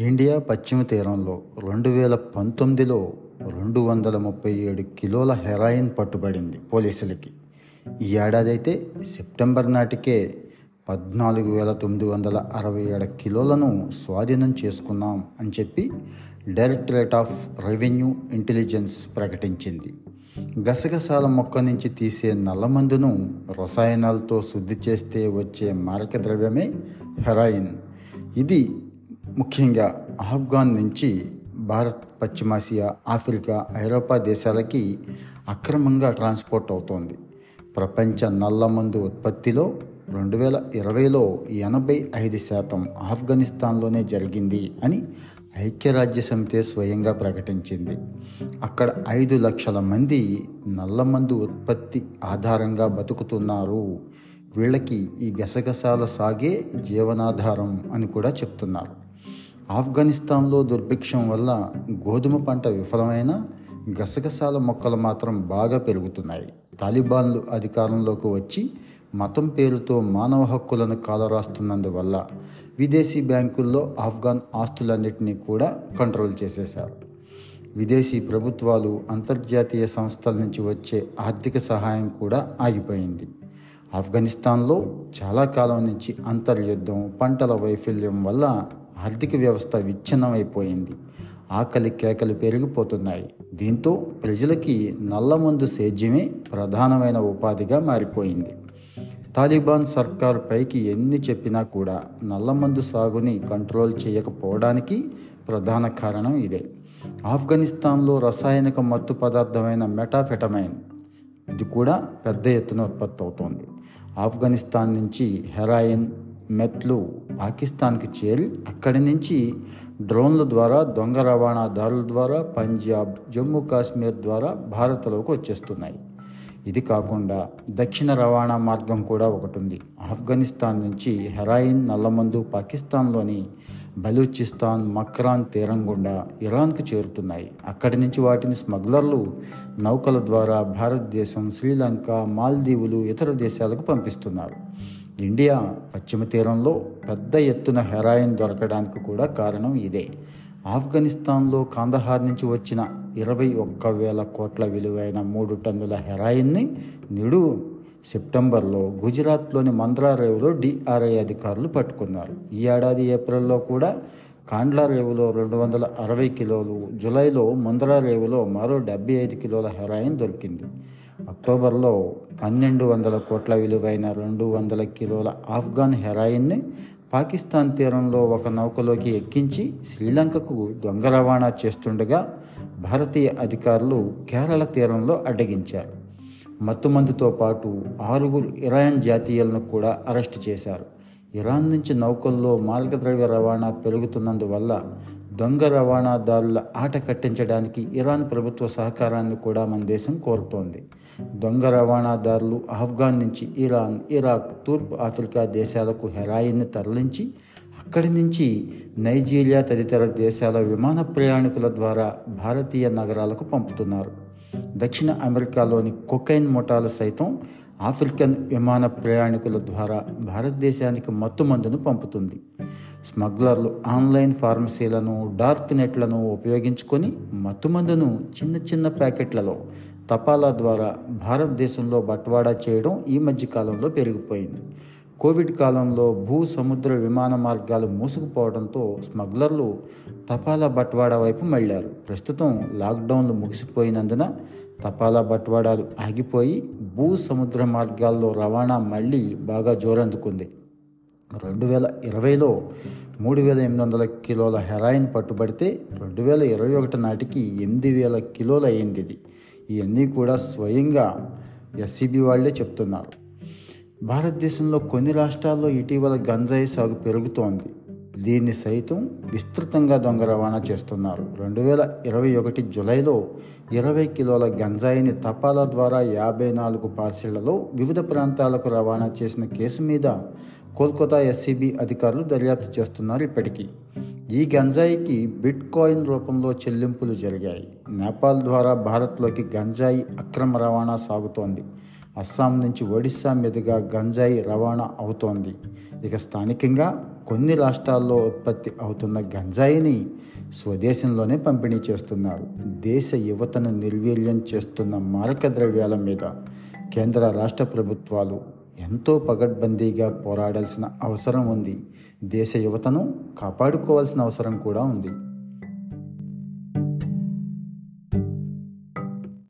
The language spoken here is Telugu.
ఇండియా పశ్చిమ తీరంలో రెండు వేల పంతొమ్మిదిలో రెండు వందల ముప్పై ఏడు కిలోల హెరాయిన్ పట్టుబడింది పోలీసులకి. ఈ ఏడాది అయితే సెప్టెంబర్ నాటికే పద్నాలుగు వేల తొమ్మిది వందల అరవై ఏడు కిలోలను స్వాధీనం చేసుకున్నాం అని చెప్పి డైరెక్టరేట్ ఆఫ్ రెవెన్యూ ఇంటెలిజెన్స్ ప్రకటించింది. గసగసాల మొక్క నుంచి తీసే నల్లమందును రసాయనాలతో శుద్ధి చేస్తే వచ్చే మారక ద్రవ్యమే హెరాయిన్. ఇది ముఖ్యంగా ఆఫ్ఘాన్ నుంచి భారత్ పశ్చిమాసియా ఆఫ్రికా ఐరోపా దేశాలకి అక్రమంగా ట్రాన్స్పోర్ట్ అవుతోంది. ప్రపంచ నల్లమందు ఉత్పత్తిలో రెండు వేల ఇరవైలో ఎనభై ఐదు శాతం ఆఫ్ఘనిస్తాన్లోనే జరిగింది అని ఐక్యరాజ్య సమితి స్వయంగా ప్రకటించింది. అక్కడ ఐదు లక్షల మంది నల్లమందు ఉత్పత్తి ఆధారంగా బతుకుతున్నారు. వీళ్ళకి ఈ గసగసాల సాగే జీవనాధారం అని కూడా చెప్తున్నారు. ఆఫ్ఘనిస్తాన్లో దుర్భిక్షం వల్ల గోధుమ పంట విఫలమైన గసగసాల మొక్కలు మాత్రం బాగా పెరుగుతున్నాయి. తాలిబాన్లు అధికారంలోకి వచ్చి మతం పేరుతో మానవ హక్కులను కాలరాస్తున్నందువల్ల విదేశీ బ్యాంకుల్లో ఆఫ్ఘాన్ ఆస్తులన్నింటినీ కూడా కంట్రోల్ చేసేశారు. విదేశీ ప్రభుత్వాలు అంతర్జాతీయ సంస్థల నుంచి వచ్చే ఆర్థిక సహాయం కూడా ఆగిపోయింది. ఆఫ్ఘనిస్తాన్లో చాలా కాలం నుంచి అంతర్యుద్ధం పంటల వైఫల్యం వల్ల ఆర్థిక వ్యవస్థ విచ్ఛిన్నమైపోయింది. ఆకలి కేకలు పెరిగిపోతున్నాయి. దీంతో ప్రజలకి నల్లమందు సేద్యమే ప్రధానమైన ఉపాధిగా మారిపోయింది. తాలిబాన్ సర్కార్ పైకి ఎన్ని చెప్పినా కూడా నల్లమందు సాగుని కంట్రోల్ చేయకపోవడానికి ప్రధాన కారణం ఇదే. ఆఫ్ఘనిస్తాన్లో రసాయనిక మత్తు పదార్థమైన మెటాఫెటమైన్ ఇది కూడా పెద్ద ఎత్తున ఉత్పత్తి అవుతోంది ఆఫ్ఘనిస్తాన్ నుంచి హెరాయిన్ మెట్లు పాకిస్తాన్కి చేరి అక్కడి నుంచి డ్రోన్ల ద్వారా దొంగ రవాణాదారుల ద్వారా పంజాబ్ జమ్మూ కాశ్మీర్ ద్వారా భారత్లోకి వచ్చేస్తున్నాయి. ఇది కాకుండా దక్షిణ రవాణా మార్గం కూడా ఒకటి ఉంది ఆఫ్ఘనిస్తాన్ నుంచి హెరాయిన్ నల్లమందు పాకిస్తాన్లోని బలూచిస్తాన్ మక్రాన్ తీరం గుండా ఇరాన్కు చేరుతున్నాయి. అక్కడి నుంచి వాటిని స్మగ్లర్లు నౌకల ద్వారా భారతదేశం శ్రీలంక మాల్దీవులు ఇతర దేశాలకు పంపిస్తున్నారు. ఇండియా పశ్చిమ తీరంలో పెద్ద ఎత్తున హెరాయిన్ దొరకడానికి కూడా కారణం ఇదే. ఆఫ్ఘనిస్తాన్లో కాందహార్ నుంచి వచ్చిన ఇరవై ఒక్క వేల కోట్ల విలువైన మూడు టన్నుల హెరాయిన్ని నిడు సెప్టెంబర్లో గుజరాత్లోని మంద్రా రేవులో డిఆర్ఐ అధికారులు పట్టుకున్నారు. ఈ ఏడాది ఏప్రిల్లో కూడా కాండ్లా రేవులో రెండు వందల అరవై కిలోలు జులైలో మంద్రా రేవులో మరో డెబ్బై ఐదు కిలోల హెరాయిన్ దొరికింది. అక్టోబర్లో పన్నెండు వందల కోట్ల విలువైన రెండు వందల కిలోల ఆఫ్ఘాన్ హెరాయిన్ని పాకిస్తాన్ తీరంలో ఒక నౌకలోకి ఎక్కించి శ్రీలంకకు దొంగ రవాణా చేస్తుండగా భారతీయ అధికారులు కేరళ తీరంలో అడ్డగించారు. మత్తుమందుతో పాటు ఆరుగురు ఇరాన్ జాతీయులను కూడా అరెస్ట్ చేశారు. ఇరాన్ నుంచి నౌకల్లో మార్గద్రవ్య రవాణా పెరుగుతున్నందువల్ల దొంగ రవాణాదారుల ఆట కట్టించడానికి ఇరాన్ ప్రభుత్వ సహకారాన్ని కూడా మన దేశం కోరుతోంది. దొంగ రవాణాదారులు ఆఫ్ఘాన్ నుంచి ఇరాన్ ఇరాక్ తూర్పు ఆఫ్రికా దేశాలకు హెరాయిన్ని తరలించి అక్కడి నుంచి నైజీరియా తదితర దేశాల విమాన ప్రయాణికుల ద్వారా భారతీయ నగరాలకు పంపుతున్నారు. దక్షిణ అమెరికాలోని కొకైన్ ముఠాలు సైతం ఆఫ్రికన్ విమాన ప్రయాణికుల ద్వారా భారతదేశానికి మత్తుమందును పంపుతుంది. స్మగ్లర్లు ఆన్లైన్ ఫార్మసీలను డార్క్ నెట్లను ఉపయోగించుకొని మత్తుమందును చిన్న చిన్న ప్యాకెట్లలో తపాలా ద్వారా భారతదేశంలో బట్వాడా చేయడం ఈ మధ్య కాలంలో పెరిగిపోయింది. కోవిడ్ కాలంలో భూ సముద్ర విమాన మార్గాలు మూసుకుపోవడంతో స్మగ్లర్లు తపాలా బట్వాడా వైపు మళ్ళారు. ప్రస్తుతం లాక్డౌన్లు ముగిసిపోయినందున తపాలా బట్వాడాలు ఆగిపోయి భూ సముద్ర మార్గాల్లో రవాణా మళ్ళీ బాగా జోరందుకుంది. రెండు వేల ఇరవైలో మూడు వేల ఎనిమిది వందల కిలోల హెరాయిన్ పట్టుబడితే రెండు వేల ఇరవై ఒకటి నాటికి ఎనిమిది వేల కిలోలు అయ్యింది ఇది. ఇవన్నీ కూడా స్వయంగా ఎస్సీబీ వాళ్ళే చెప్తున్నారు. భారతదేశంలో కొన్ని రాష్ట్రాల్లో ఇటీవల గంజాయి సాగు పెరుగుతోంది. దీన్ని సైతం విస్తృతంగా దొంగ రవాణా చేస్తున్నారు. రెండు వేల ఇరవై ఒకటి జులైలో ఇరవై కిలోల గంజాయిని తపాలా ద్వారా యాభై నాలుగు పార్సిళ్ళలో వివిధ ప్రాంతాలకు రవాణా చేసిన కేసు మీద కోల్కతా ఎస్సీబీ అధికారులు దర్యాప్తు చేస్తున్నారు ఇప్పటికీ. ఈ గంజాయికి బిట్ కాయిన్ రూపంలో చెల్లింపులు జరిగాయి. నేపాల్ ద్వారా భారత్లోకి గంజాయి అక్రమ రవాణా సాగుతోంది. అస్సాం నుంచి ఒడిస్సా మీదుగా గంజాయి రవాణా అవుతోంది. ఇక స్థానికంగా కొన్ని రాష్ట్రాల్లో ఉత్పత్తి అవుతున్న గంజాయిని స్వదేశంలోనే పంపిణీ చేస్తున్నారు. దేశ యువతను నిర్వీర్యం చేస్తున్న మారక ద్రవ్యాల మీద కేంద్ర రాష్ట్ర ప్రభుత్వాలు ఎంతో పగడ్బందీగా పోరాడాల్సిన అవసరం ఉంది. దేశ యువతను కాపాడుకోవాల్సిన అవసరం కూడా ఉంది.